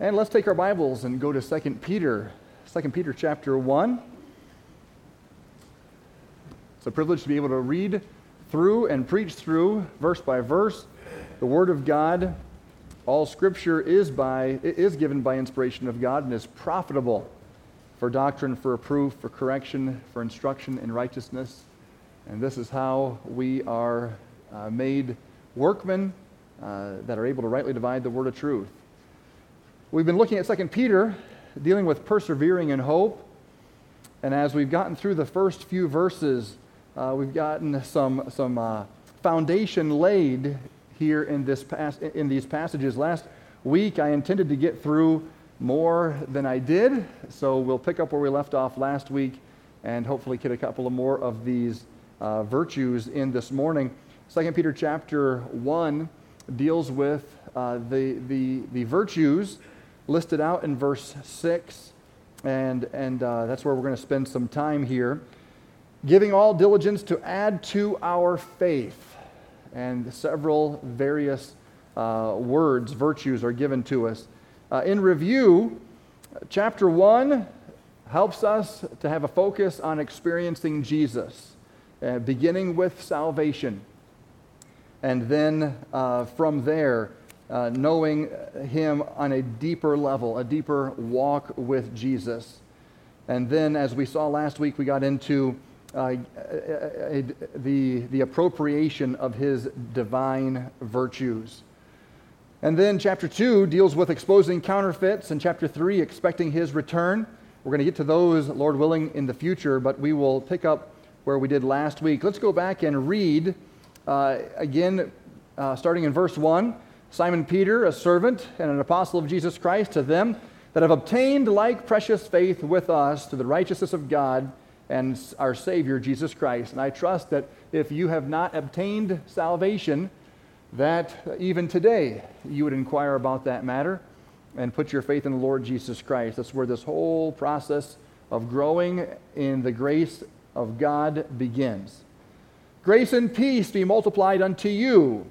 And let's take our Bibles and go to 2 Peter, 2 Peter chapter 1. It's a privilege to be able to read through and preach through, verse by verse, the Word of God. All Scripture is, by, is given by inspiration of God and is profitable for doctrine, for reproof, for correction, for instruction in righteousness. And this is how we are uh, made workmen uh, that are able to rightly divide the word of truth. We've been looking at 2 Peter, dealing with persevering in hope. And as we've gotten through the first few verses, uh, we've gotten some, some uh, foundation laid here in, this pas- in these passages. Last week, I intended to get through more than I did, so we'll pick up where we left off last week and hopefully get a couple of more of these uh, virtues in this morning. 2 Peter chapter 1 deals with uh, the, the, the virtues listed out in verse 6, and, and uh, that's where we're going to spend some time here. Giving all diligence to add to our faith, and several various uh, words, virtues are given to us. Uh, in review, chapter 1 helps us to have a focus on experiencing Jesus, uh, beginning with salvation. And then uh, from there, uh, knowing Him on a deeper level, a deeper walk with Jesus. And then, as we saw last week, we got into uh, a, a, the, the appropriation of His divine virtues. And then, chapter 2 deals with exposing counterfeits, and chapter 3, expecting His return. We're going to get to those, Lord willing, in the future, but we will pick up where we did last week. Let's go back and read uh, again, uh, starting in verse 1. Simon Peter, a servant and an apostle of Jesus Christ, to them that have obtained like precious faith with us to the righteousness of God and our Savior, Jesus Christ. And I trust that if you have not obtained salvation, that uh, even today you would inquire about that matter and put your faith in the Lord Jesus Christ. That's where this whole process of growing in the grace of God begins. Grace and peace be multiplied unto you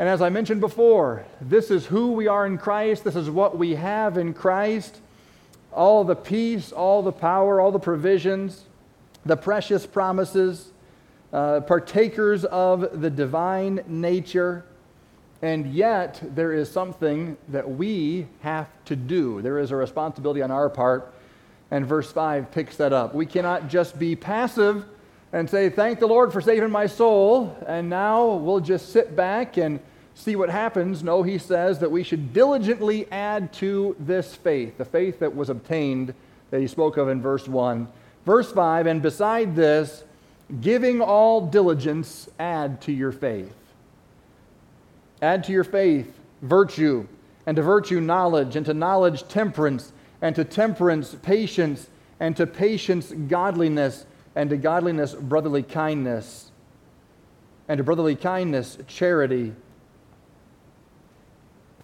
And as I mentioned before, this is who we are in Christ. This is what we have in Christ. All the peace, all the power, all the provisions, the precious promises, uh, partakers of the divine nature. And yet, there is something that we have to do. There is a responsibility on our part. And verse 5 picks that up. We cannot just be passive and say, Thank the Lord for saving my soul, and now we'll just sit back and see what happens. No, he says that we should diligently add to this faith, the faith that was obtained that he spoke of in verse 1. Verse 5 And beside this, giving all diligence, add to your faith. Add to your faith virtue, and to virtue knowledge, and to knowledge temperance, and to temperance patience, and to patience godliness, and to godliness brotherly kindness, and to brotherly kindness charity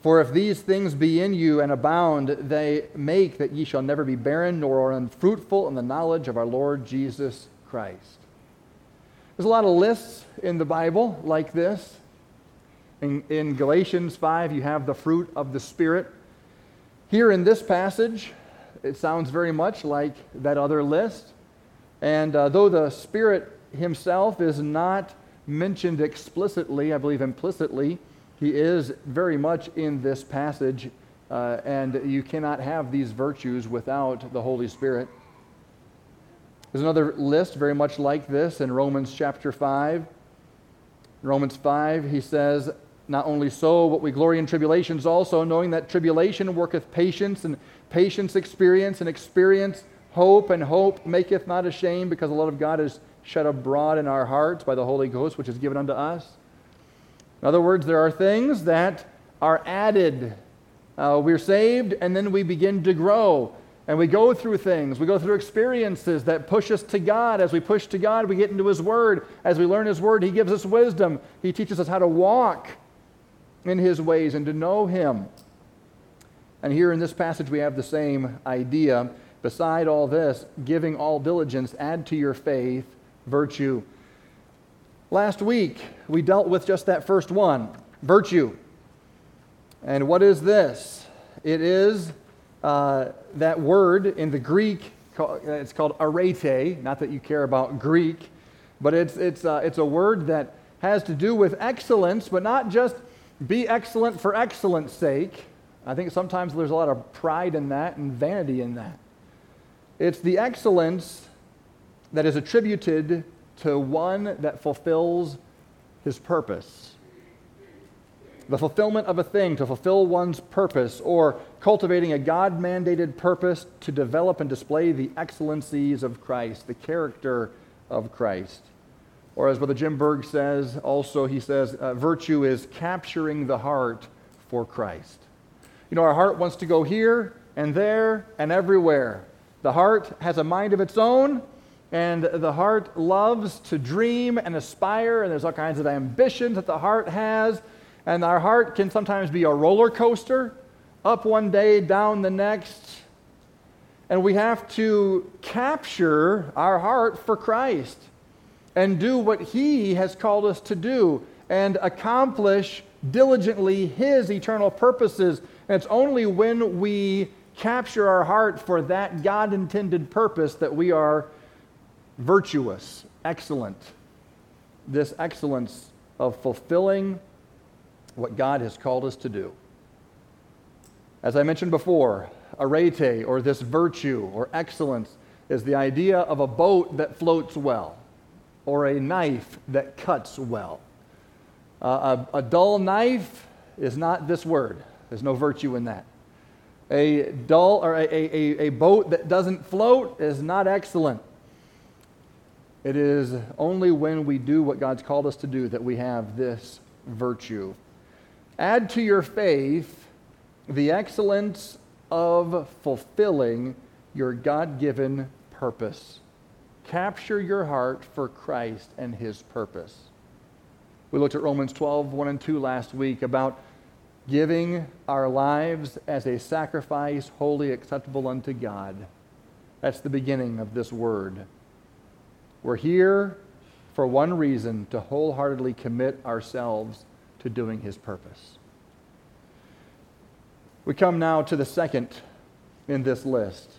for if these things be in you and abound, they make that ye shall never be barren nor unfruitful in the knowledge of our Lord Jesus Christ. There's a lot of lists in the Bible like this. In, in Galatians 5, you have the fruit of the Spirit. Here in this passage, it sounds very much like that other list. And uh, though the Spirit himself is not mentioned explicitly, I believe implicitly, he is very much in this passage, uh, and you cannot have these virtues without the Holy Spirit. There's another list very much like this in Romans chapter 5. In Romans 5, he says, Not only so, but we glory in tribulations also, knowing that tribulation worketh patience, and patience experience, and experience hope, and hope maketh not ashamed, because the love of God is shed abroad in our hearts by the Holy Ghost, which is given unto us. In other words, there are things that are added. Uh, we're saved, and then we begin to grow. And we go through things. We go through experiences that push us to God. As we push to God, we get into His Word. As we learn His Word, He gives us wisdom. He teaches us how to walk in His ways and to know Him. And here in this passage, we have the same idea. Beside all this, giving all diligence, add to your faith virtue. Last week, we dealt with just that first one virtue. And what is this? It is uh, that word in the Greek, it's called arete. Not that you care about Greek, but it's, it's, uh, it's a word that has to do with excellence, but not just be excellent for excellence sake. I think sometimes there's a lot of pride in that and vanity in that. It's the excellence that is attributed to one that fulfills his purpose. The fulfillment of a thing, to fulfill one's purpose, or cultivating a God mandated purpose to develop and display the excellencies of Christ, the character of Christ. Or as Brother Jim Berg says, also, he says, uh, virtue is capturing the heart for Christ. You know, our heart wants to go here and there and everywhere. The heart has a mind of its own, and the heart loves to dream and aspire, and there's all kinds of ambitions that the heart has. And our heart can sometimes be a roller coaster, up one day, down the next. And we have to capture our heart for Christ and do what He has called us to do and accomplish diligently His eternal purposes. And it's only when we capture our heart for that God intended purpose that we are virtuous, excellent. This excellence of fulfilling what God has called us to do. As I mentioned before, arete, or this virtue or excellence, is the idea of a boat that floats well, or a knife that cuts well. Uh, a, a dull knife is not this word, there's no virtue in that. A dull or a, a, a boat that doesn't float is not excellent. It is only when we do what God's called us to do that we have this virtue. Add to your faith the excellence of fulfilling your God given purpose. Capture your heart for Christ and his purpose. We looked at Romans 12, 1 and 2 last week about giving our lives as a sacrifice wholly acceptable unto God. That's the beginning of this word. We're here for one reason to wholeheartedly commit ourselves to doing His purpose. We come now to the second in this list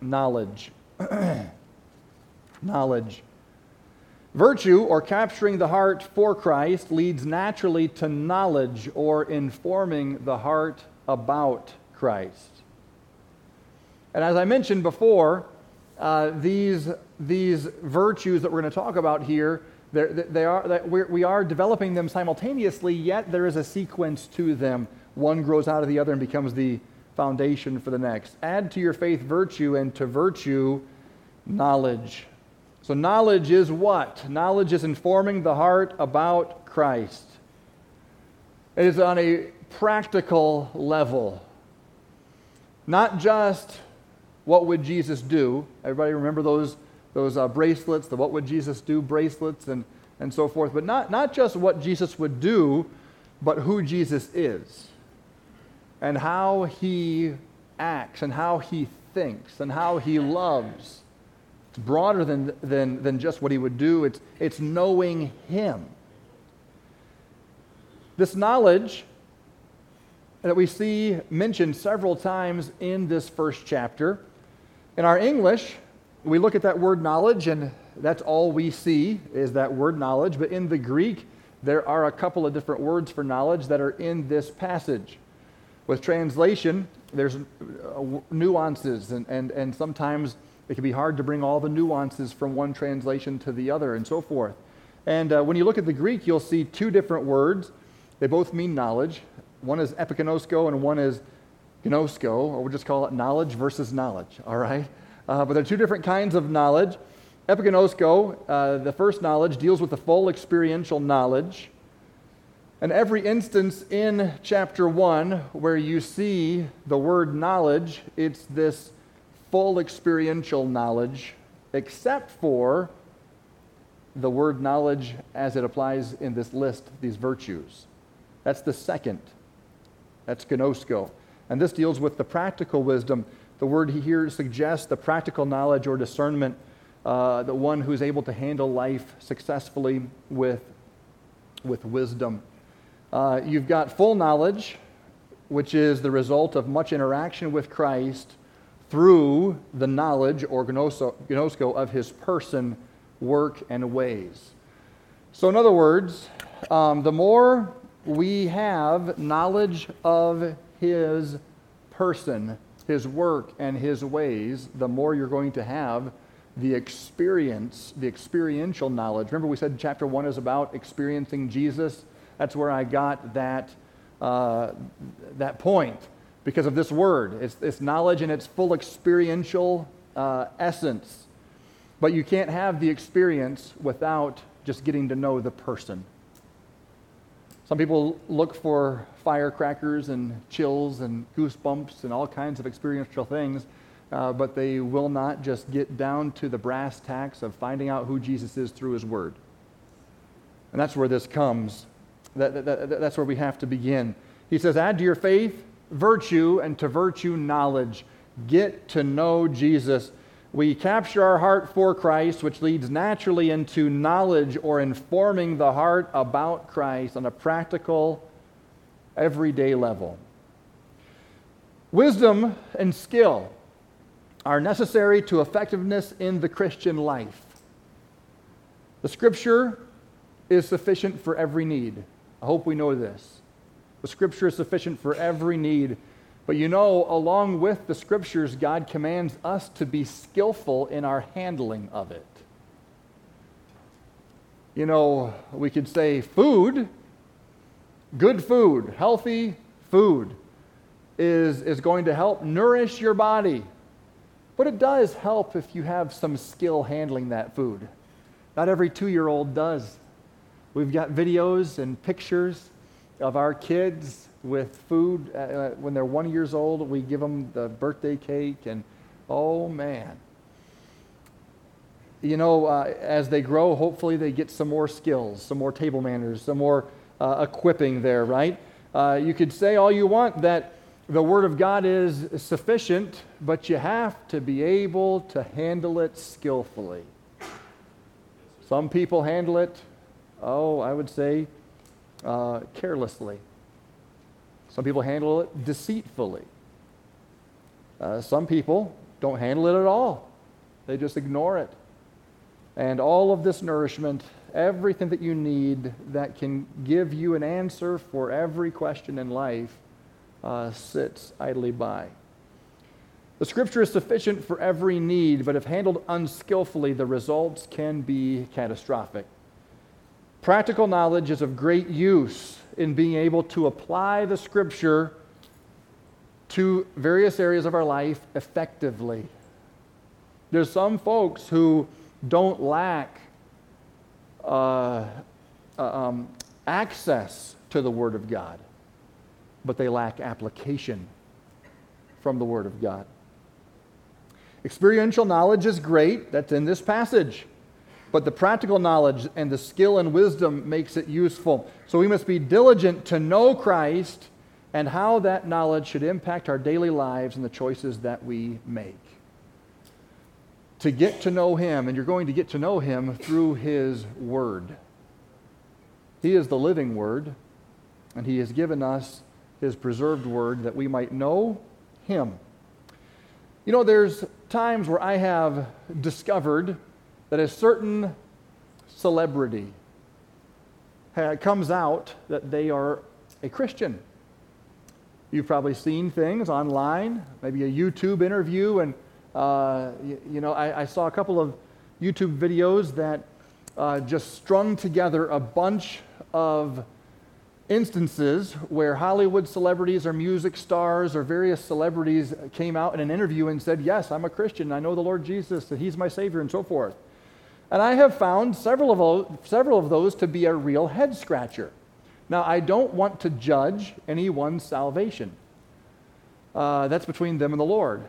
knowledge. knowledge. Virtue, or capturing the heart for Christ, leads naturally to knowledge or informing the heart about Christ. And as I mentioned before, uh, these, these virtues that we're going to talk about here, they are, we are developing them simultaneously, yet there is a sequence to them. One grows out of the other and becomes the foundation for the next. Add to your faith virtue, and to virtue, knowledge. So, knowledge is what? Knowledge is informing the heart about Christ. It is on a practical level, not just what Would Jesus Do? Everybody remember those, those uh, bracelets, the What Would Jesus Do bracelets, and, and so forth. But not, not just what Jesus would do, but who Jesus is, and how he acts, and how he thinks, and how he loves. It's broader than, than, than just what he would do, it's, it's knowing him. This knowledge that we see mentioned several times in this first chapter in our English, we look at that word knowledge, and that's all we see is that word knowledge. But in the Greek, there are a couple of different words for knowledge that are in this passage. With translation, there's uh, nuances, and, and, and sometimes it can be hard to bring all the nuances from one translation to the other, and so forth. And uh, when you look at the Greek, you'll see two different words. They both mean knowledge. One is epiginosko, and one is gnosko, or we'll just call it knowledge versus knowledge, all right? Uh, but there are two different kinds of knowledge. Epiginosko, uh, the first knowledge, deals with the full experiential knowledge. And every instance in chapter 1 where you see the word knowledge, it's this full experiential knowledge, except for the word knowledge as it applies in this list, these virtues. That's the second. That's gnosko. And this deals with the practical wisdom. The word here suggests the practical knowledge or discernment, uh, the one who's able to handle life successfully with, with wisdom. Uh, you've got full knowledge, which is the result of much interaction with Christ through the knowledge or gnosko of his person, work, and ways. So, in other words, um, the more we have knowledge of his person, his work, and his ways, the more you're going to have the experience, the experiential knowledge. Remember, we said chapter one is about experiencing Jesus. That's where I got that, uh, that point because of this word. It's, it's knowledge in its full experiential uh, essence. But you can't have the experience without just getting to know the person. Some people look for firecrackers and chills and goosebumps and all kinds of experiential things, uh, but they will not just get down to the brass tacks of finding out who Jesus is through his word. And that's where this comes. That, that, that, that's where we have to begin. He says, Add to your faith virtue, and to virtue knowledge. Get to know Jesus we capture our heart for Christ, which leads naturally into knowledge or informing the heart about Christ on a practical, everyday level. Wisdom and skill are necessary to effectiveness in the Christian life. The scripture is sufficient for every need. I hope we know this. The scripture is sufficient for every need but you know, along with the scriptures, God commands us to be skillful in our handling of it. You know, we could say food, good food, healthy food, is, is going to help nourish your body. But it does help if you have some skill handling that food. Not every two year old does. We've got videos and pictures of our kids with food uh, uh, when they're one years old. We give them the birthday cake, and oh man. You know, uh, as they grow, hopefully they get some more skills, some more table manners, some more uh, equipping there, right? Uh, you could say all you want that the Word of God is sufficient, but you have to be able to handle it skillfully. Some people handle it, oh, I would say, uh, carelessly. Some people handle it deceitfully. Uh, some people don't handle it at all, they just ignore it. And all of this nourishment, everything that you need that can give you an answer for every question in life, uh, sits idly by. The scripture is sufficient for every need, but if handled unskillfully, the results can be catastrophic. Practical knowledge is of great use in being able to apply the scripture to various areas of our life effectively. There's some folks who don't lack uh, uh, um, access to the Word of God, but they lack application from the Word of God. Experiential knowledge is great, that's in this passage but the practical knowledge and the skill and wisdom makes it useful. So we must be diligent to know Christ and how that knowledge should impact our daily lives and the choices that we make. To get to know Him, and you're going to get to know Him through His Word. He is the living Word, and He has given us His preserved Word that we might know Him. You know, there's times where I have discovered that a certain celebrity comes out that they are a Christian. You've probably seen things online, maybe a YouTube interview, and uh, you, you, know, I, I, saw a couple of YouTube videos that uh, just strung together a bunch of instances where Hollywood celebrities or music stars or various celebrities came out in an interview and said, Yes, I'm a Christian. I know the Lord Jesus, that He's my Savior, and so forth. And I have found several of, those, several of those to be a real head scratcher Now, I don't want to judge anyone's salvation. Uh, that's between them and the Lord.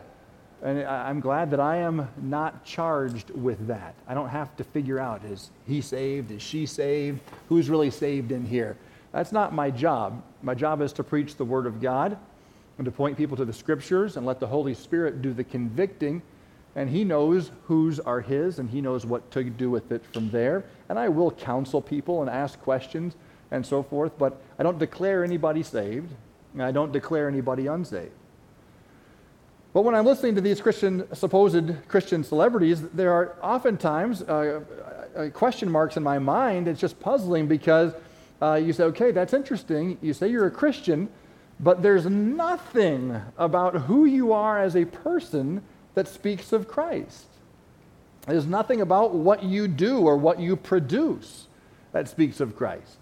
And I'm glad that I am not charged with that. I don't have to figure out is he saved? Is she saved? Who's really saved in here? That's not my job. My job is to preach the Word of God and to point people to the Scriptures and let the Holy Spirit do the convicting. And He knows whose are His and He knows what to do with it from there. And I will counsel people and ask questions and so forth, but I don't declare anybody saved and I don't declare anybody unsaved. But when I'm listening to these Christian, supposed Christian celebrities, there are oftentimes uh, uh, question marks in my mind. It's just puzzling because uh, you say, okay, that's interesting. You say you're a Christian, but there's nothing about who you are as a person that speaks of Christ. There's nothing about what you do or what you produce that speaks of Christ.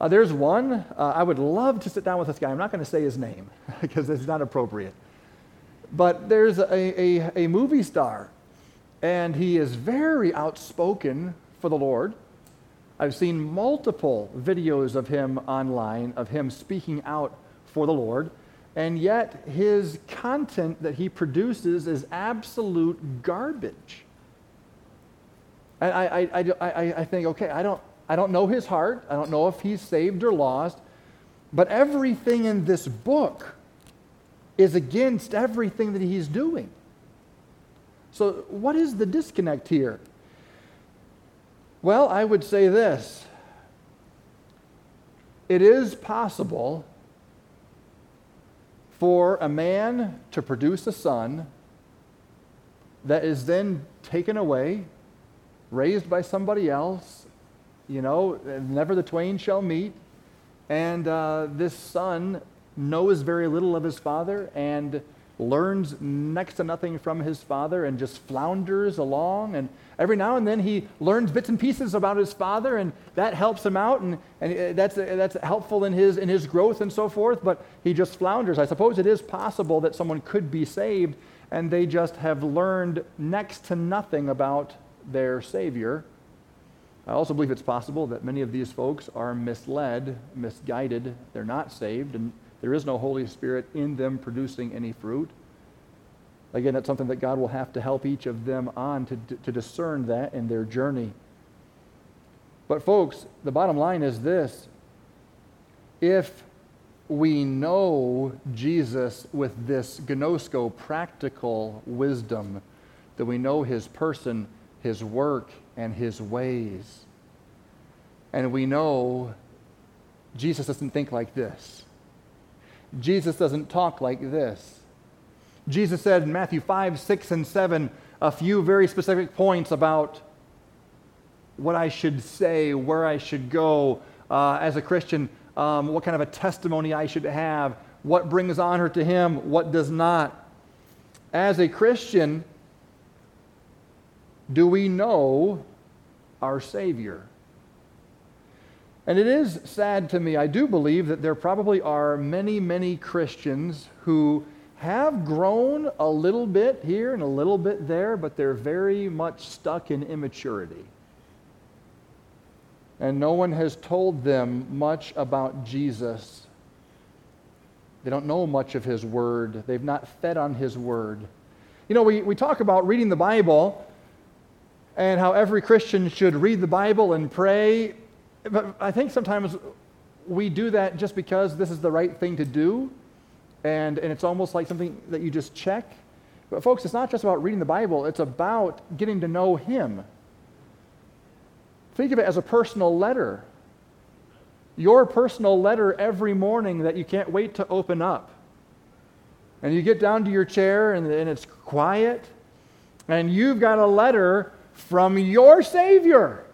Uh, there's one, uh, I would love to sit down with this guy. I'm not going to say his name because it's not appropriate. But there's a, a, a movie star, and he is very outspoken for the Lord. I've seen multiple videos of him online, of him speaking out for the Lord, and yet his content that he produces is absolute garbage. And I, I, I, I, think, okay, I don't, I don't know his heart. I don't know if he's saved or lost. But everything in this book is against everything that he's doing. So, what is the disconnect here? Well, I would say this it is possible for a man to produce a son that is then taken away, raised by somebody else, you know, never the twain shall meet, and uh, this son knows very little of his father and learns next to nothing from his father and just flounders along. And every now and then he learns bits and pieces about his father, and that helps him out, and, and uh, that's, uh, that's helpful in his, in his growth and so forth. But he just flounders. I suppose it is possible that someone could be saved and they just have learned next to nothing about their Savior. I also believe it's possible that many of these folks are misled, misguided. They're not saved, and there is no Holy Spirit in them producing any fruit. Again, that's something that God will have to help each of them on to, to discern that in their journey. But, folks, the bottom line is this if we know Jesus with this gnosko practical wisdom, that we know his person, his work, and his ways, and we know Jesus doesn't think like this. Jesus doesn't talk like this. Jesus said in Matthew 5, 6, and 7 a few very specific points about what I should say, where I should go uh, as a Christian, um, what kind of a testimony I should have, what brings honor to Him, what does not. As a Christian, do we know our Savior? And it is sad to me. I do believe that there probably are many, many Christians who have grown a little bit here and a little bit there, but they're very much stuck in immaturity. And no one has told them much about Jesus. They don't know much of his word, they've not fed on his word. You know, we, we talk about reading the Bible and how every Christian should read the Bible and pray but I think sometimes we do that just because this is the right thing to do, and, and it's almost like something that you just check. But, folks, it's not just about reading the Bible, it's about getting to know Him. Think of it as a personal letter. Your personal letter every morning that you can't wait to open up. And you get down to your chair and, and it's quiet, and you've got a letter from your Savior.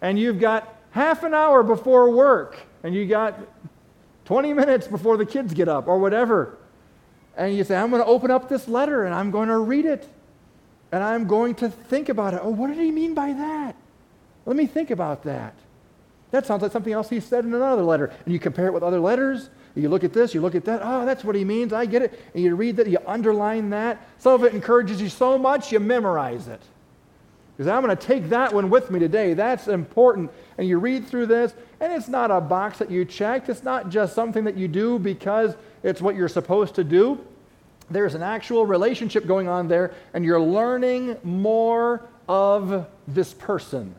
And you've got half an hour before work and you got 20 minutes before the kids get up or whatever. And you say, I'm going to open up this letter and I'm going to read it. And I'm going to think about it. Oh, what did he mean by that? Let me think about that. That sounds like something else he said in another letter. And you compare it with other letters. You look at this, you look at that. Oh, that's what he means. I get it. And you read that, you underline that. Some of it encourages you so much, you memorize it. Because I'm going to take that one with me today. That's important. And you read through this, and it's not a box that you checked. It's not just something that you do because it's what you're supposed to do. There's an actual relationship going on there, and you're learning more of this person.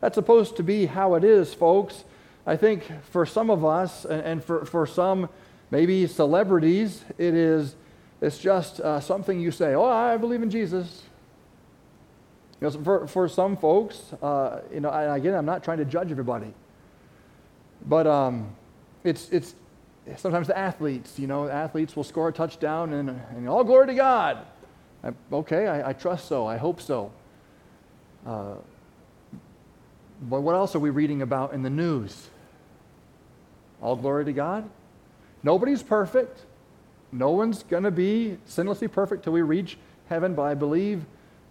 That's supposed to be how it is, folks. I think for some of us, and for, for some maybe celebrities, it is it's just uh, something you say, oh, I believe in Jesus. You know, for, for some folks, uh, you know, and again, I'm not trying to judge everybody, but um, it's, it's sometimes the athletes, you know, athletes will score a touchdown and, and all glory to God. I, okay, I, I, trust so. I hope so. Uh, but what else are we reading about in the news? All glory to God? Nobody's perfect. No one's going to be sinlessly perfect till we reach heaven, but I believe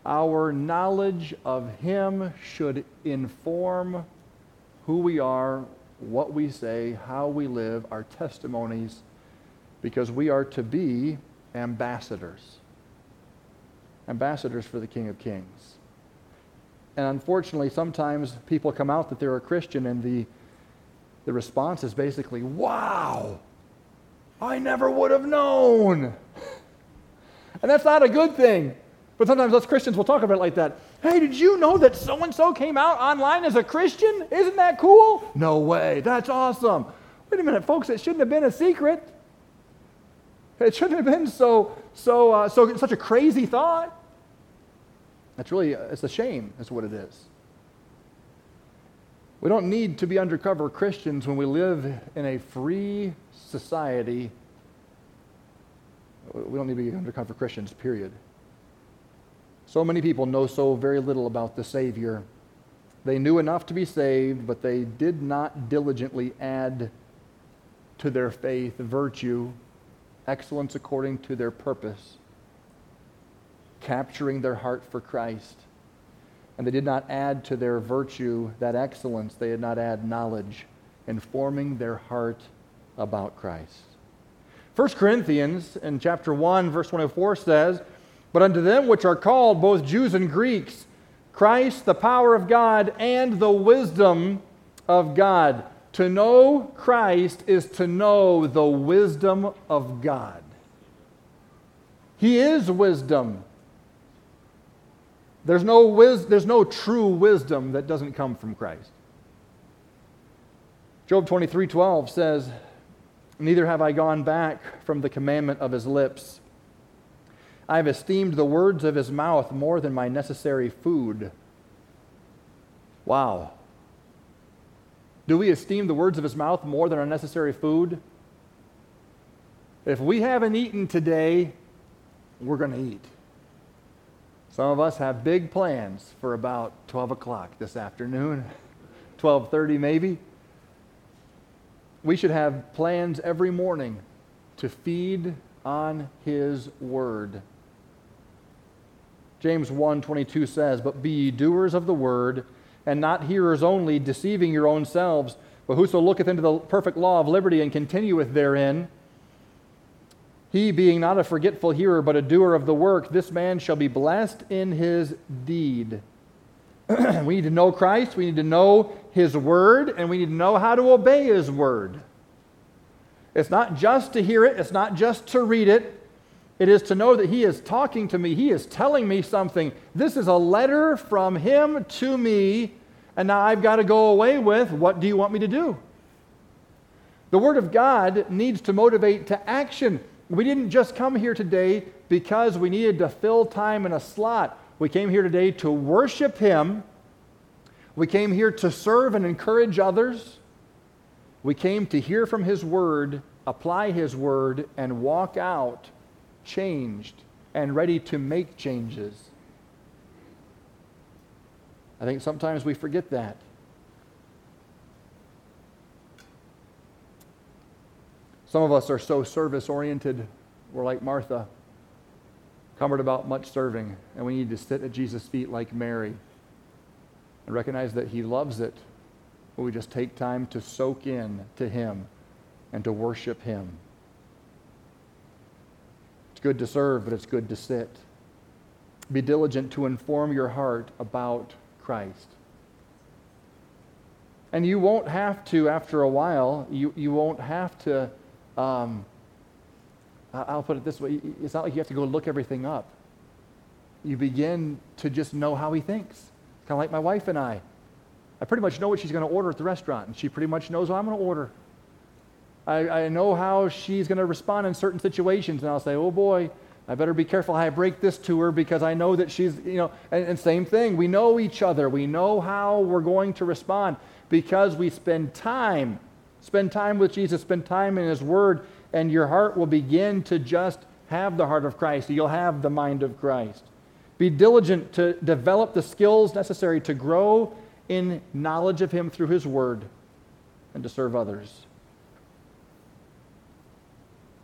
our knowledge of Him should inform who we are, what we say, how we live, our testimonies, because we are to be ambassadors. Ambassadors for the King of Kings. And unfortunately, sometimes people come out that they're a Christian, and the, the response is basically, wow, I never would have known. And that's not a good thing. But sometimes us Christians will talk about it like that. Hey, did you know that so and so came out online as a Christian? Isn't that cool? No way. That's awesome. Wait a minute, folks. It shouldn't have been a secret. It shouldn't have been so so uh, so such a crazy thought. That's really it's a shame. That's what it is. We don't need to be undercover Christians when we live in a free society. We don't need to be undercover Christians, period. So many people know so very little about the Savior. They knew enough to be saved, but they did not diligently add to their faith virtue, excellence according to their purpose, capturing their heart for Christ. And they did not add to their virtue, that excellence, they did not add knowledge, informing their heart about Christ. 1 Corinthians in chapter 1, verse 24 says, but unto them which are called, both Jews and Greeks, Christ, the power of God, and the wisdom of God. To know Christ is to know the wisdom of God. He is wisdom. There's no, wis- there's no true wisdom that doesn't come from Christ. Job 23 12 says, Neither have I gone back from the commandment of his lips. I have esteemed the words of his mouth more than my necessary food. Wow. Do we esteem the words of his mouth more than our necessary food? If we haven't eaten today, we're going to eat. Some of us have big plans for about 12 o'clock this afternoon, 12:30 maybe. We should have plans every morning to feed on his word. James 1:22 says, "But be ye doers of the word, and not hearers only, deceiving your own selves. But whoso looketh into the perfect law of liberty and continueth therein, he being not a forgetful hearer, but a doer of the work, this man shall be blessed in his deed." we need to know Christ, we need to know his word, and we need to know how to obey his word. It's not just to hear it, it's not just to read it, it is to know that He is talking to me, He is telling me something. This is a letter from Him to me, and now I've got to go away with what do you want me to do? The Word of God needs to motivate to action. We didn't just come here today because we needed to fill time in a slot. We came here today to worship Him. We came here to serve and encourage others. We came to hear from His Word, apply His Word, and walk out changed and ready to make changes. I think sometimes we forget that. Some of us are so service oriented, we're like Martha, covered about much serving, and we need to sit at Jesus' feet like Mary and recognize that He loves it. But we just take time to soak in to Him and to worship Him good to serve, but it's good to sit. be diligent to inform your heart about Christ. And you won't have to, after a while, you, you won't have to, um, I'll put it this way it's not like you have to go look everything up. You begin to just know how he thinks. It's kind of like my wife and I. I pretty much know what she's going to order at the restaurant, and she pretty much knows what I'm going to order. I, I know how she's going to respond in certain situations, and I'll say, oh boy, I better be careful how I break this to her because I know that she's, you know, and, and same thing. We know each other. We know how we're going to respond because we spend time, spend time with Jesus, spend time in His Word, and your heart will begin to just have the heart of Christ. You'll have the mind of Christ. Be diligent to develop the skills necessary to grow in knowledge of Him through His Word and to serve others.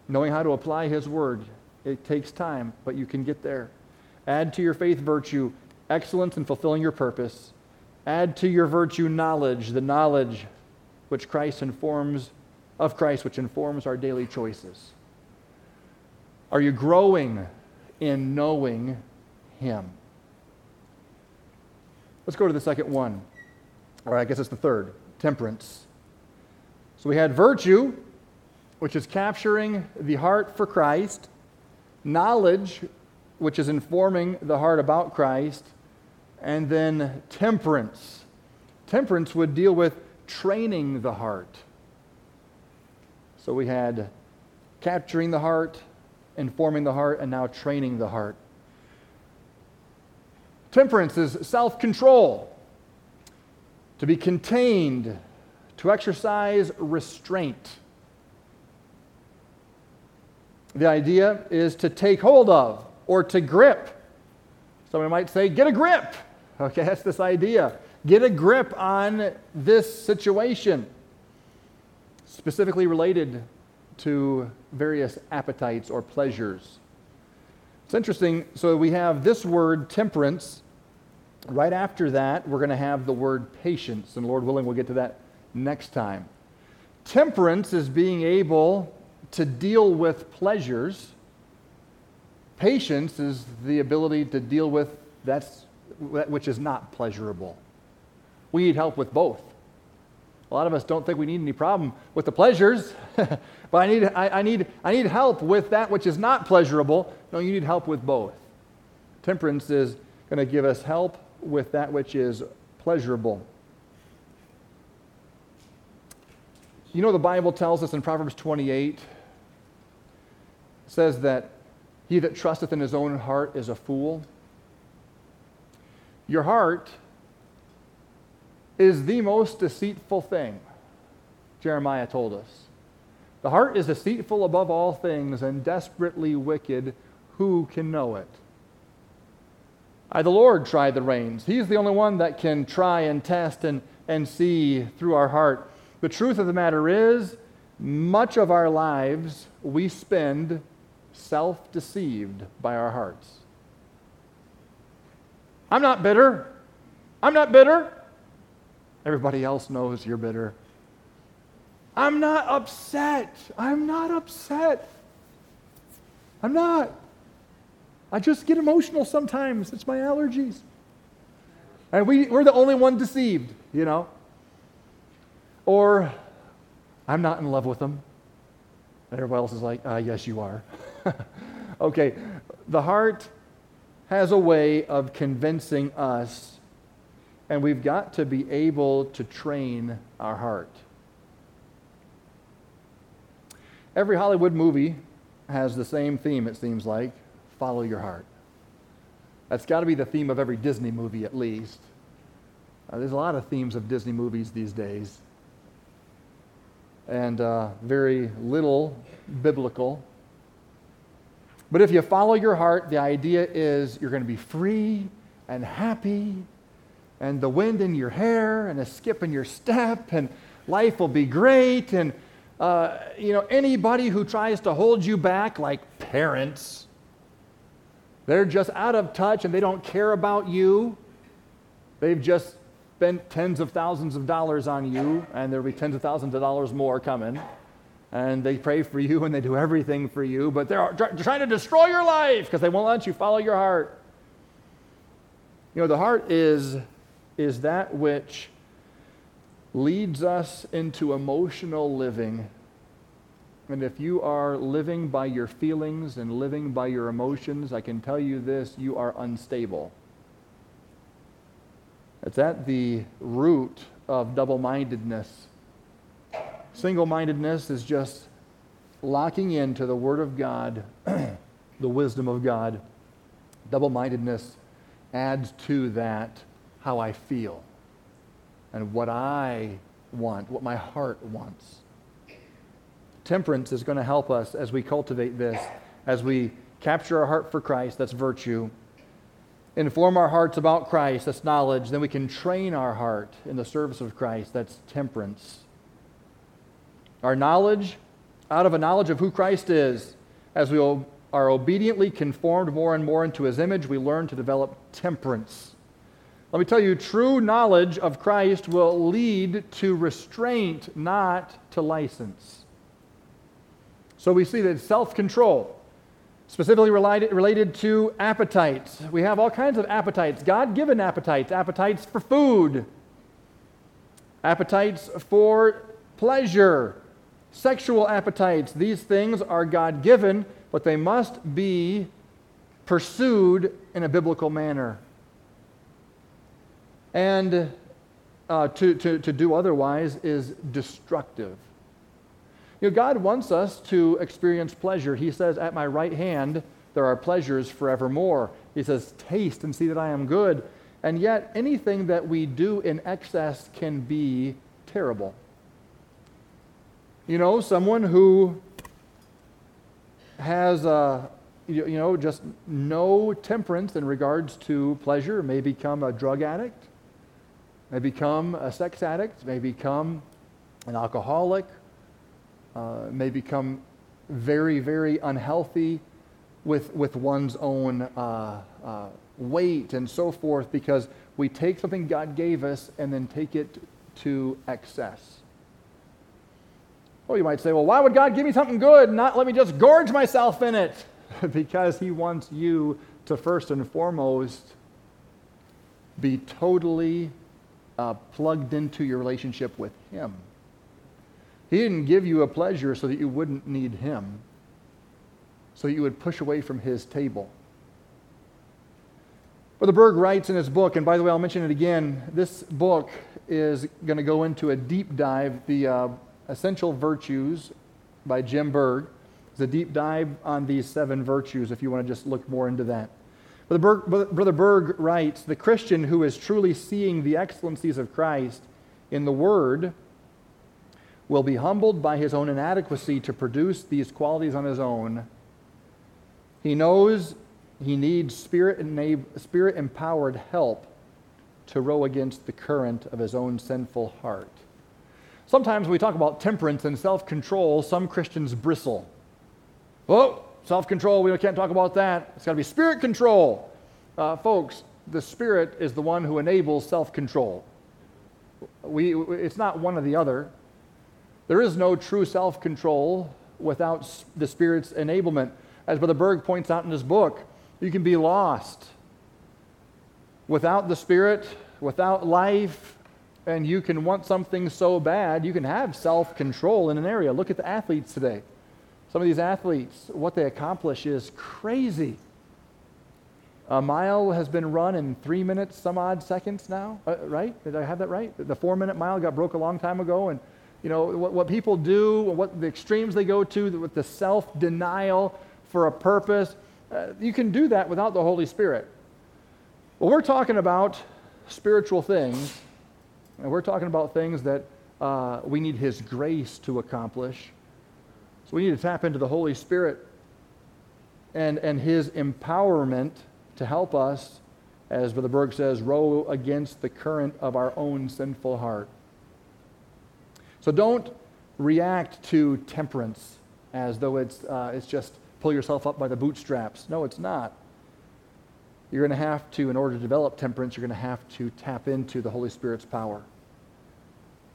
Knowing how to apply His Word, it takes time, but you can get there. Add to your faith virtue, excellence in fulfilling your purpose, Add to your virtue knowledge, the knowledge which Christ informs of Christ, which informs our daily choices. Are you growing in knowing Him? Let's go to the second one, or I guess it's the third temperance. So we had virtue, which is capturing the heart for Christ, knowledge, which is informing the heart about Christ, and then temperance. Temperance would deal with training the heart. So we had capturing the heart, informing the heart, and now training the heart. Temperance is self control, to be contained, to exercise restraint. The idea is to take hold of or to grip. Somebody might say, get a grip. Okay, that's this idea. Get a grip on this situation, specifically related to various appetites or pleasures. It's interesting. So we have this word, temperance. Right after that, we're going to have the word patience, and Lord willing, we'll get to that next time. Temperance is being able to deal with pleasures. Patience is the ability to deal with that's which is not pleasurable. We need help with both. A lot of us don't think we need any problem with the pleasures, but I need, I, I, need, I need help with that which is not pleasurable. No, you need help with both. Temperance is going to give us help with that which is pleasurable. You know, the Bible tells us in Proverbs 28, says that he that trusteth in his own heart is a fool. Your heart is the most deceitful thing, Jeremiah told us. The heart is deceitful above all things and desperately wicked. Who can know it? I, the Lord, try the reins. He's the only one that can try and test and, and see through our heart. The truth of the matter is, much of our lives we spend self deceived by our hearts. I'm not bitter. I'm not bitter. Everybody else knows you're bitter. I'm not upset. I'm not upset. I'm not. I just get emotional sometimes. It's my allergies. And we, we're the only one deceived, you know. Or, I'm not in love with them. And everybody else is like, uh, yes, you are. okay, the heart has a way of convincing us, and we've got to be able to train our heart. Every Hollywood movie has the same theme, it seems like follow your heart. That's got to be the theme of every Disney movie, at least. Uh, there's a lot of themes of Disney movies these days, and uh, very little biblical. But if you follow your heart, the idea is you're going to be free and happy, and the wind in your hair, and a skip in your step, and life will be great. And, uh, you know, anybody who tries to hold you back, like parents, they're just out of touch and they don't care about you. They've just spent tens of thousands of dollars on you, and there'll be tens of thousands of dollars more coming and they pray for you and they do everything for you, but they're trying to destroy your life because they won't let you follow your heart. You know, the heart is, is that which leads us into emotional living. And if you are living by your feelings and living by your emotions, I can tell you this you are unstable. It's at the root of double mindedness. Single mindedness is just locking into the Word of God, the wisdom of God. Double mindedness adds to that how I feel and what I want, what my heart wants. Temperance is going to help us as we cultivate this, as we capture our heart for Christ, that's virtue, inform our hearts about Christ, that's knowledge, then we can train our heart in the service of Christ, that's temperance. Our knowledge, out of a knowledge of who Christ is, as we are obediently conformed more and more into his image, we learn to develop temperance. Let me tell you, true knowledge of Christ will lead to restraint, not to license. So we see that self control, specifically related, related to appetites. We have all kinds of appetites, God given appetites, appetites for food, appetites for pleasure, sexual appetites. These things are God given, but they must be pursued in a biblical manner. And uh, to, to, to do otherwise is destructive. You know, God wants us to experience pleasure. He says, At my right hand, there are pleasures forevermore. He says, Taste and see that I am good. And yet, anything that we do in excess can be terrible. You know, someone who has, uh, you, you know, just no temperance in regards to pleasure may become a drug addict may become a sex addict, may become an alcoholic, uh, may become very, very unhealthy with, with one's own uh, uh, weight and so forth because we take something God gave us and then take it to excess. Well, you might say, well, why would God give me something good and not let me just gorge myself in it? because He wants you to first and foremost be totally uh, plugged into your relationship with Him. He didn't give you a pleasure so that you wouldn't need Him, so you would push away from His table. Brother Berg writes in his book, and by the way, I'll mention it again. This book is going to go into a deep dive, the uh, Essential Virtues by Jim Berg. It's a deep dive on these seven virtues if you want to just look more into that. Brother Berg, Brother Berg writes The Christian who is truly seeing the excellencies of Christ in the Word will be humbled by his own inadequacy to produce these qualities on his own. He knows he needs spirit, spirit empowered help to row against the current of his own sinful heart. Sometimes when we talk about temperance and self control, some Christians bristle. Oh, Self control, we can't talk about that. It's got to be spirit control. Uh, folks, the spirit is the one who enables self control. We, it's not one or the other. There is no true self control without the spirit's enablement. As Brother Berg points out in his book, you can be lost without the spirit, without life, and you can want something so bad, you can have self control in an area. Look at the athletes today. Some of these athletes, what they accomplish is crazy. A mile has been run in three minutes, some odd seconds now, uh, right? Did I have that right? The four minute mile got broke a long time ago. And, you know, what, what people do, what the extremes they go to, with the self denial for a purpose, uh, you can do that without the Holy Spirit. Well, we're talking about spiritual things, and we're talking about things that uh, we need His grace to accomplish. So we need to tap into the Holy Spirit and, and His empowerment to help us, as Brother Berg says, row against the current of our own sinful heart. So don't react to temperance as though it's, uh, it's just pull yourself up by the bootstraps. No, it's not. You're going to have to, in order to develop temperance, you're going to have to tap into the Holy Spirit's power.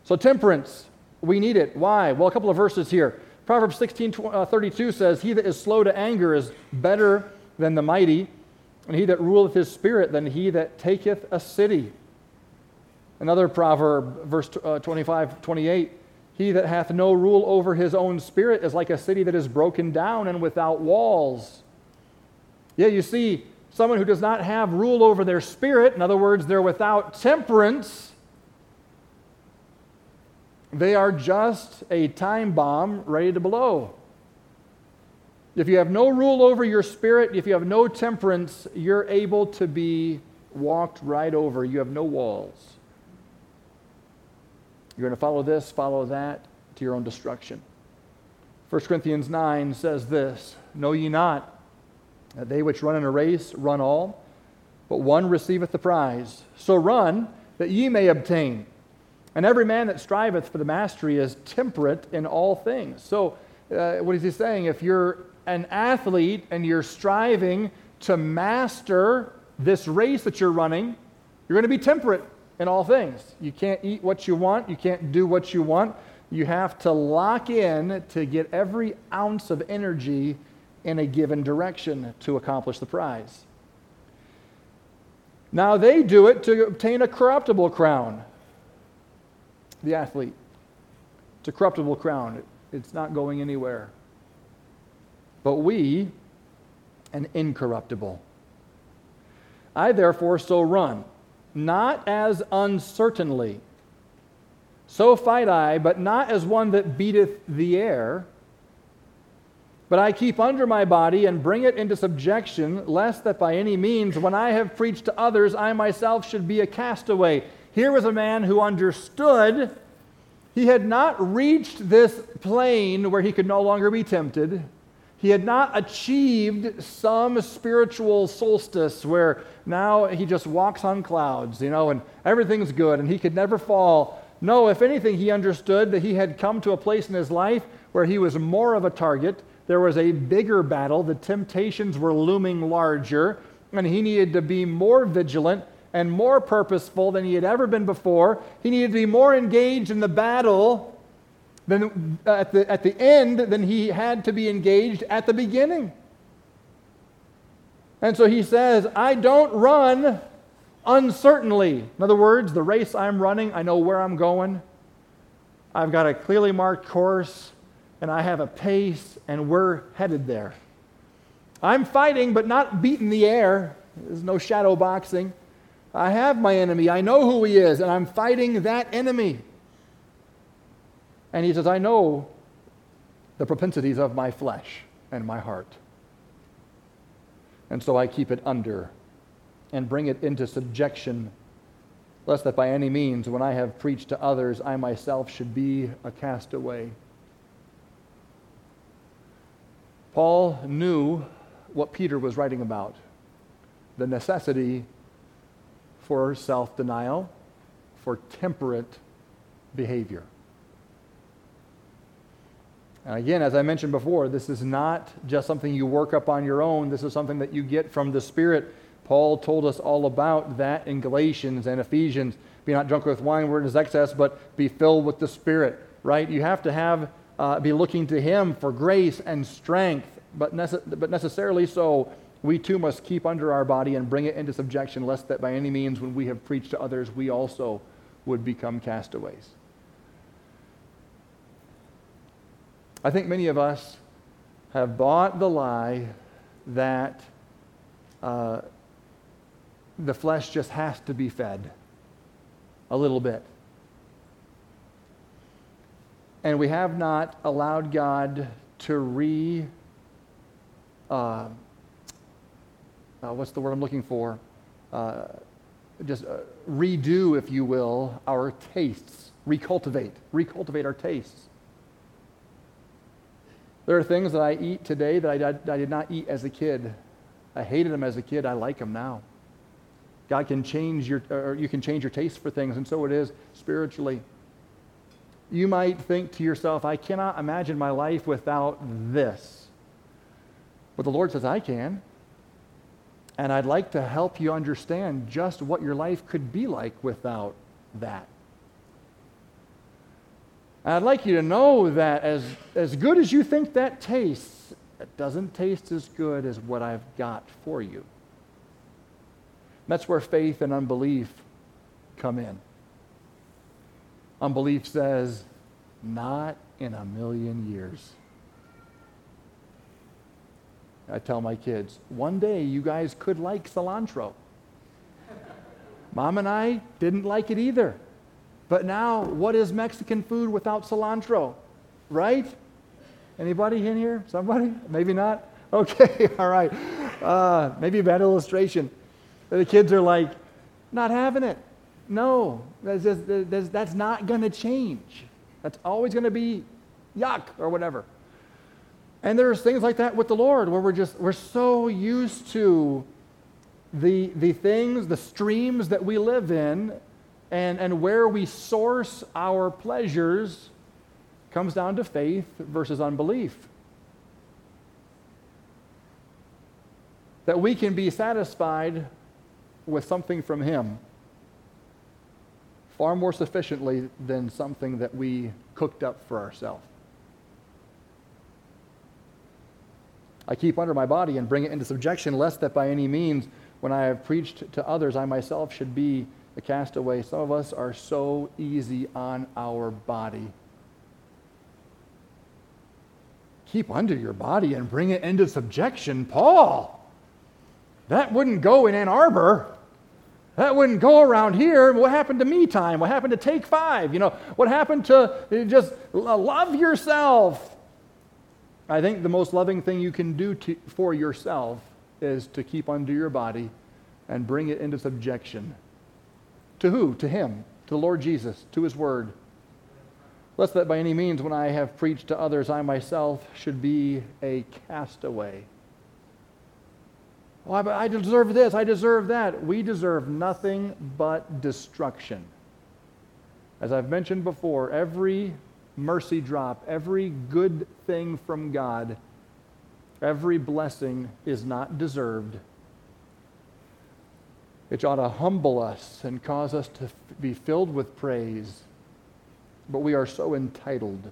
So, temperance, we need it. Why? Well, a couple of verses here. Proverbs 16 uh, 32 says, He that is slow to anger is better than the mighty, and he that ruleth his spirit than he that taketh a city. Another proverb, verse uh, 25, 28 He that hath no rule over his own spirit is like a city that is broken down and without walls. Yeah, you see, someone who does not have rule over their spirit, in other words, they're without temperance, they are just a time bomb ready to blow. If you have no rule over your spirit, if you have no temperance, you're able to be walked right over. You have no walls. You're going to follow this, follow that to your own destruction. 1 Corinthians 9 says this Know ye not they which run in a race run all, but one receiveth the prize? So run that ye may obtain. And every man that striveth for the mastery is temperate in all things. So, uh, what is he saying? If you're an athlete and you're striving to master this race that you're running, you're going to be temperate in all things. You can't eat what you want, you can't do what you want. You have to lock in to get every ounce of energy in a given direction to accomplish the prize. Now they do it to obtain a corruptible crown. The athlete. It's a corruptible crown. It's not going anywhere but we an incorruptible. I therefore so run, not as uncertainly. So fight I, but not as one that beateth the air. But I keep under my body and bring it into subjection, lest that by any means, when I have preached to others, I myself should be a castaway. Here was a man who understood he had not reached this plane where he could no longer be tempted. He had not achieved some spiritual solstice where now he just walks on clouds, you know, and everything's good and he could never fall. No, if anything, he understood that he had come to a place in his life where he was more of a target. There was a bigger battle. The temptations were looming larger, and he needed to be more vigilant and more purposeful than he had ever been before. He needed to be more engaged in the battle than, uh, at, the, at the end than he had to be engaged at the beginning. And so he says, I don't run uncertainly. In other words, the race I'm running, I know where I'm going. I've got a clearly marked course, and I have a pace, and we're headed there. I'm fighting, but not beating the air. There's no shadow boxing. I have my enemy. I know who he is, and I'm fighting that enemy. And he says, I know the propensities of my flesh and my heart. And so I keep it under and bring it into subjection, lest that by any means, when I have preached to others, I myself should be a castaway. Paul knew what Peter was writing about the necessity for self denial, for temperate behavior. And again, as I mentioned before, this is not just something you work up on your own. This is something that you get from the Spirit. Paul told us all about that in Galatians and Ephesians. Be not drunk with wine where it is excess, but be filled with the Spirit, right? You have to have, uh, be looking to Him for grace and strength, but, nece- but necessarily so, we too must keep under our body and bring it into subjection, lest that by any means, when we have preached to others, we also would become castaways. I think many of us have bought the lie that uh, the flesh just has to be fed a little bit. And we have not allowed God to re. Uh, uh, what's the word I'm looking for? Uh, just uh, redo, if you will, our tastes, recultivate, recultivate our tastes. There are things that I eat today that I, I did not eat as a kid. I hated them as a kid. I like them now. God can change your, or you can change your taste for things, and so it is spiritually. You might think to yourself, I cannot imagine my life without this. But the Lord says, I can. And I'd like to help you understand just what your life could be like without that. And I'd like you to know that as, as good as you think that tastes, it doesn't taste as good as what I've got for you. That's where faith and unbelief come in. Unbelief says, not in a million years. I tell my kids, one day you guys could like cilantro. Mom and I didn't like it either. But now, what is Mexican food without cilantro? Right? Anybody in here? Somebody? Maybe not? Okay, all right. Uh, maybe a bad illustration. The kids are like, not having it. No, that's, just, that's, that's not going to change. That's always going to be yuck or whatever. And there's things like that with the Lord where we're just, we're so used to the, the things, the streams that we live in, and, and where we source our pleasures comes down to faith versus unbelief. That we can be satisfied with something from Him far more sufficiently than something that we cooked up for ourselves. I keep under my body and bring it into subjection, lest that by any means, when I have preached to others, I myself should be a castaway. Some of us are so easy on our body. Keep under your body and bring it into subjection. Paul, that wouldn't go in Ann Arbor. That wouldn't go around here. What happened to me time? What happened to take five? You know, what happened to uh, just uh, love yourself? I think the most loving thing you can do to, for yourself is to keep under your body and bring it into subjection. To who? To Him, to the Lord Jesus, to His Word. Lest that by any means, when I have preached to others, I myself should be a castaway. Oh, I deserve this, I deserve that. We deserve nothing but destruction. As I've mentioned before, every mercy drop, every good thing from God, every blessing is not deserved. It ought to humble us and cause us to be filled with praise, but we are so entitled.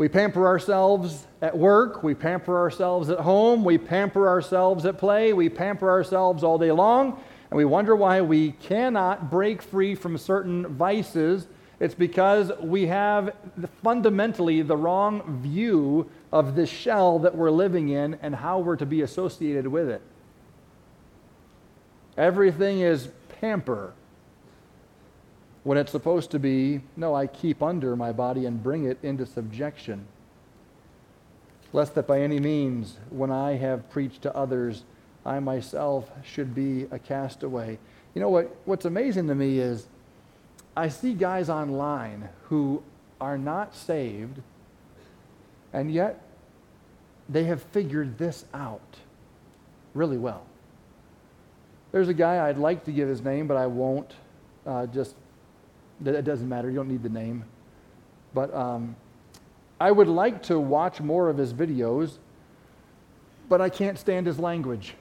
We pamper ourselves at work. We pamper ourselves at home. We pamper ourselves at play. We pamper ourselves all day long. And we wonder why we cannot break free from certain vices. It's because we have fundamentally the wrong view of the shell that we're living in and how we're to be associated with it. Everything is pamper when it's supposed to be, no, I keep under my body and bring it into subjection. Lest that by any means, when I have preached to others, I myself should be a castaway. You know what? What's amazing to me is I see guys online who are not saved, and yet they have figured this out really well. There's a guy I'd like to give his name, but I won't, uh, just it doesn't matter. You don't need the name. But um, I would like to watch more of his videos, but I can't stand his language.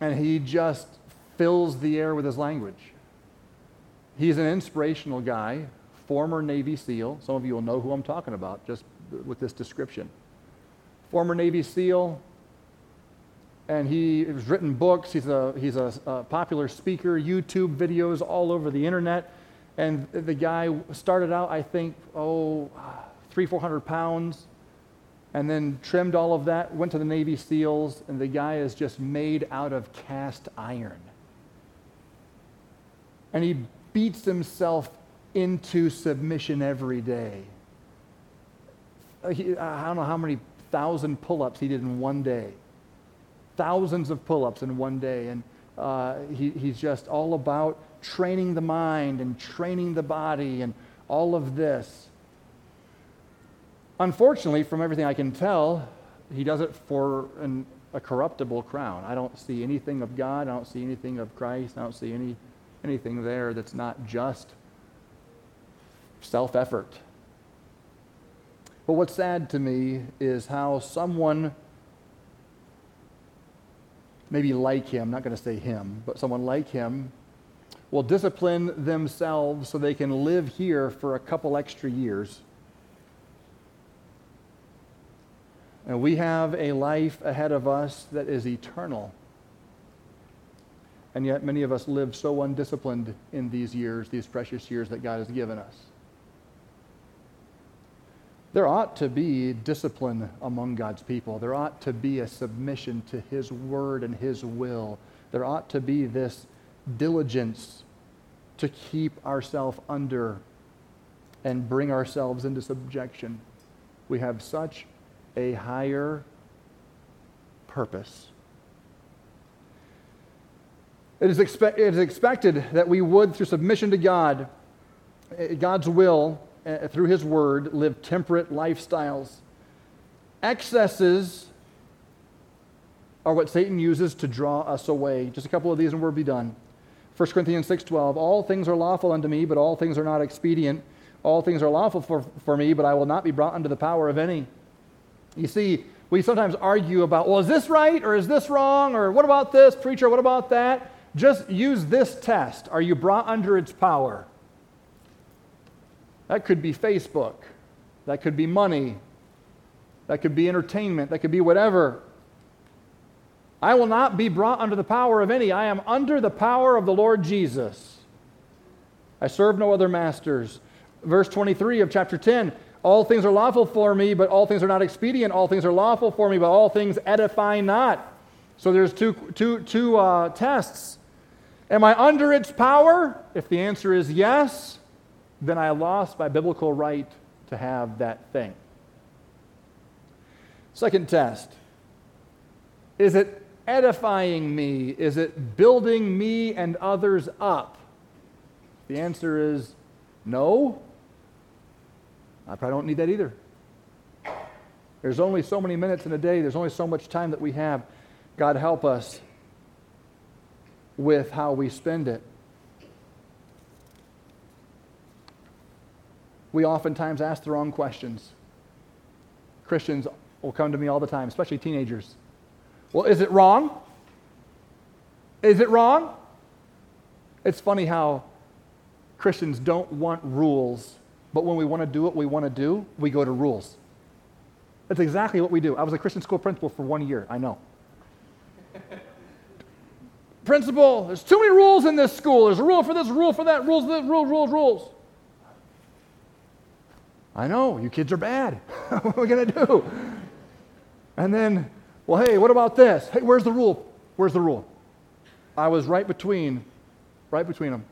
And he just fills the air with his language. He's an inspirational guy, former Navy SEAL. Some of you will know who I'm talking about just with this description. Former Navy SEAL, and he has written books. He's a, he's a, a, popular speaker, YouTube videos all over the internet. And the guy started out, I think, oh, three, 400 pounds, and then trimmed all of that, went to the Navy SEALs, and the guy is just made out of cast iron. And he beats himself into submission every day. Uh, he, I don't know how many thousand pull ups he did in one day thousands of pull ups in one day. And uh, he, he's just all about training the mind and training the body and all of this. Unfortunately, from everything I can tell, he does it for an, a corruptible crown. I don't see anything of God. I don't see anything of Christ. I don't see any, anything there that's not just self effort. But what's sad to me is how someone maybe like him, not going to say him, but someone like him, will discipline themselves so they can live here for a couple extra years. And we have a life ahead of us that is eternal. And yet, many of us live so undisciplined in these years, these precious years that God has given us. There ought to be discipline among God's people. There ought to be a submission to His word and His will. There ought to be this diligence to keep ourselves under and bring ourselves into subjection. We have such a higher purpose. It is, expe- it is expected that we would, through submission to God, eh, God's will, uh, through His Word, live temperate lifestyles. Excesses are what Satan uses to draw us away. Just a couple of these and we'll be done. 1 Corinthians 6.12, All things are lawful unto me, but all things are not expedient. All things are lawful for, for me, but I will not be brought under the power of any. You see, we sometimes argue about, well, is this right or is this wrong? Or what about this, preacher? What about that? Just use this test. Are you brought under its power? That could be Facebook. That could be money. That could be entertainment. That could be whatever. I will not be brought under the power of any. I am under the power of the Lord Jesus. I serve no other masters. Verse 23 of chapter 10 All things are lawful for me, but all things are not expedient. All things are lawful for me, but all things edify not. So there's two, two, two uh, tests. Am I under its power? If the answer is yes, then I lost my biblical right to have that thing. Second test Is it edifying me? Is it building me and others up? The answer is no. I probably don't need that either. There's only so many minutes in a day, there's only so much time that we have. God help us with how we spend it. We oftentimes ask the wrong questions. Christians will come to me all the time, especially teenagers. Well, is it wrong? Is it wrong? It's funny how Christians don't want rules, but when we want to do what we want to do, we go to rules. That's exactly what we do. I was a Christian school principal for one year, I know principal, there's too many rules in this school. There's a rule for this, rule for that, rules, rules, rules, rules. I know, you kids are bad. what are we going to do? And then, well, hey, what about this? Hey, where's the rule? Where's the rule? I was right between, right between them.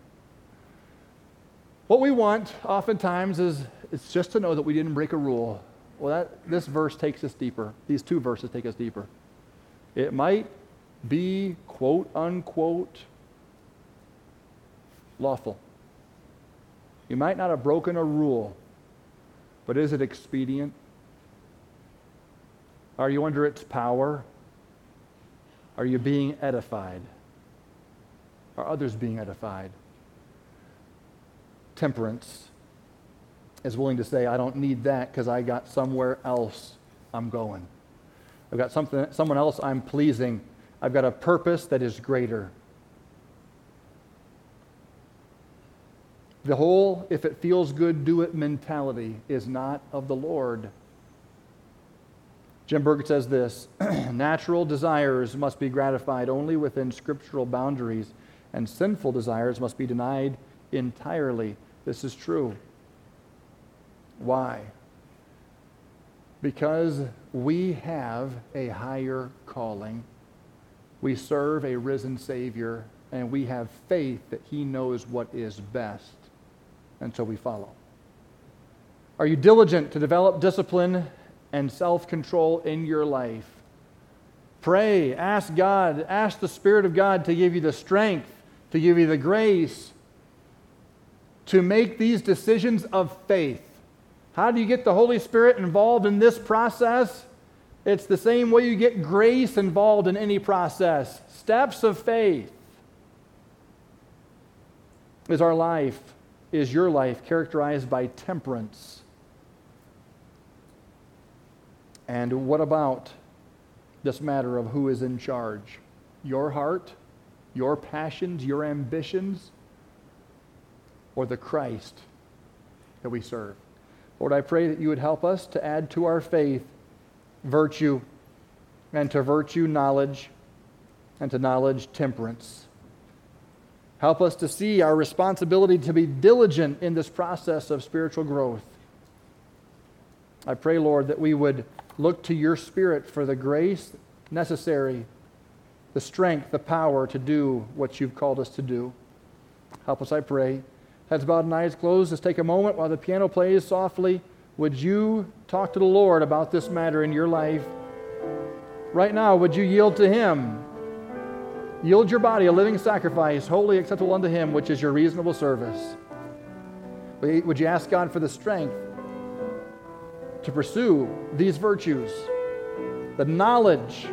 What we want oftentimes is it's just to know that we didn't break a rule. Well, that, this verse takes us deeper. These two verses take us deeper. It might be quote unquote lawful. You might not have broken a rule, but is it expedient? Are you under its power? Are you being edified? Are others being edified? Temperance is willing to say, I don't need that because I got somewhere else I'm going. I've got something, someone else I'm pleasing I've got a purpose that is greater. The whole, if it feels good, do it mentality is not of the Lord. Jim Berg says this natural desires must be gratified only within scriptural boundaries, and sinful desires must be denied entirely. This is true. Why? Because we have a higher calling we serve a risen Savior, and we have faith that He knows what is best, and so we follow. Are you diligent to develop discipline and self control in your life? Pray, ask God, ask the Spirit of God to give you the strength, to give you the grace to make these decisions of faith. How do you get the Holy Spirit involved in this process? It's the same way you get grace involved in any process. Steps of faith. Is our life, is your life characterized by temperance? And what about this matter of who is in charge? Your heart, your passions, your ambitions, or the Christ that we serve? Lord, I pray that you would help us to add to our faith virtue, and to virtue, knowledge, and to knowledge, temperance. Help us to see our responsibility to be diligent in this process of spiritual growth. I pray, Lord, that we would look to your Spirit for the grace necessary, the strength, the power to do what you've called us to do. Help us, I pray. Heads bowed and eyes closed. Let's take a moment while the piano plays softly. Would you talk to the Lord about this matter in your life? Right now, would you yield to Him? Yield your body a living sacrifice, wholly acceptable unto Him, which is your reasonable service. Would you ask God for the strength to pursue these virtues, the knowledge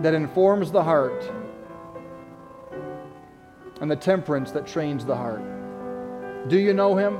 that informs the heart, and the temperance that trains the heart? Do you know Him?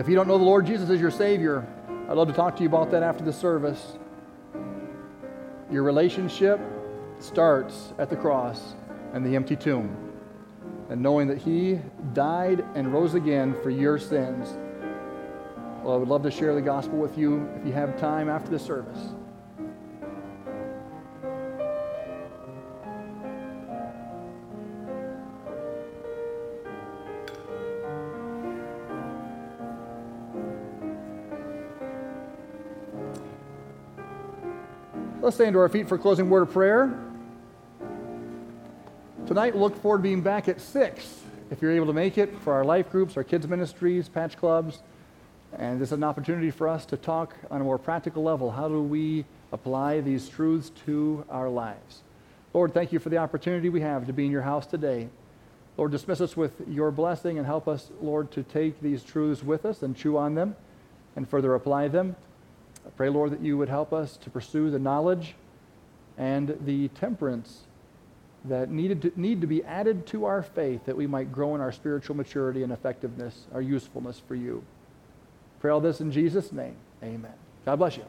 If you don't know the Lord Jesus as your Savior, I'd love to talk to you about that after the service. Your relationship starts at the cross and the empty tomb. And knowing that He died and rose again for your sins. Well, I would love to share the gospel with you if you have time after the service. Stand to our feet for closing word of prayer. Tonight, look forward to being back at 6 if you're able to make it for our life groups, our kids' ministries, patch clubs. And this is an opportunity for us to talk on a more practical level. How do we apply these truths to our lives? Lord, thank you for the opportunity we have to be in your house today. Lord, dismiss us with your blessing and help us, Lord, to take these truths with us and chew on them and further apply them. I pray, Lord, that you would help us to pursue the knowledge and the temperance that needed to, need to be added to our faith that we might grow in our spiritual maturity and effectiveness, our usefulness for you. Pray all this in Jesus' name. Amen. God bless you.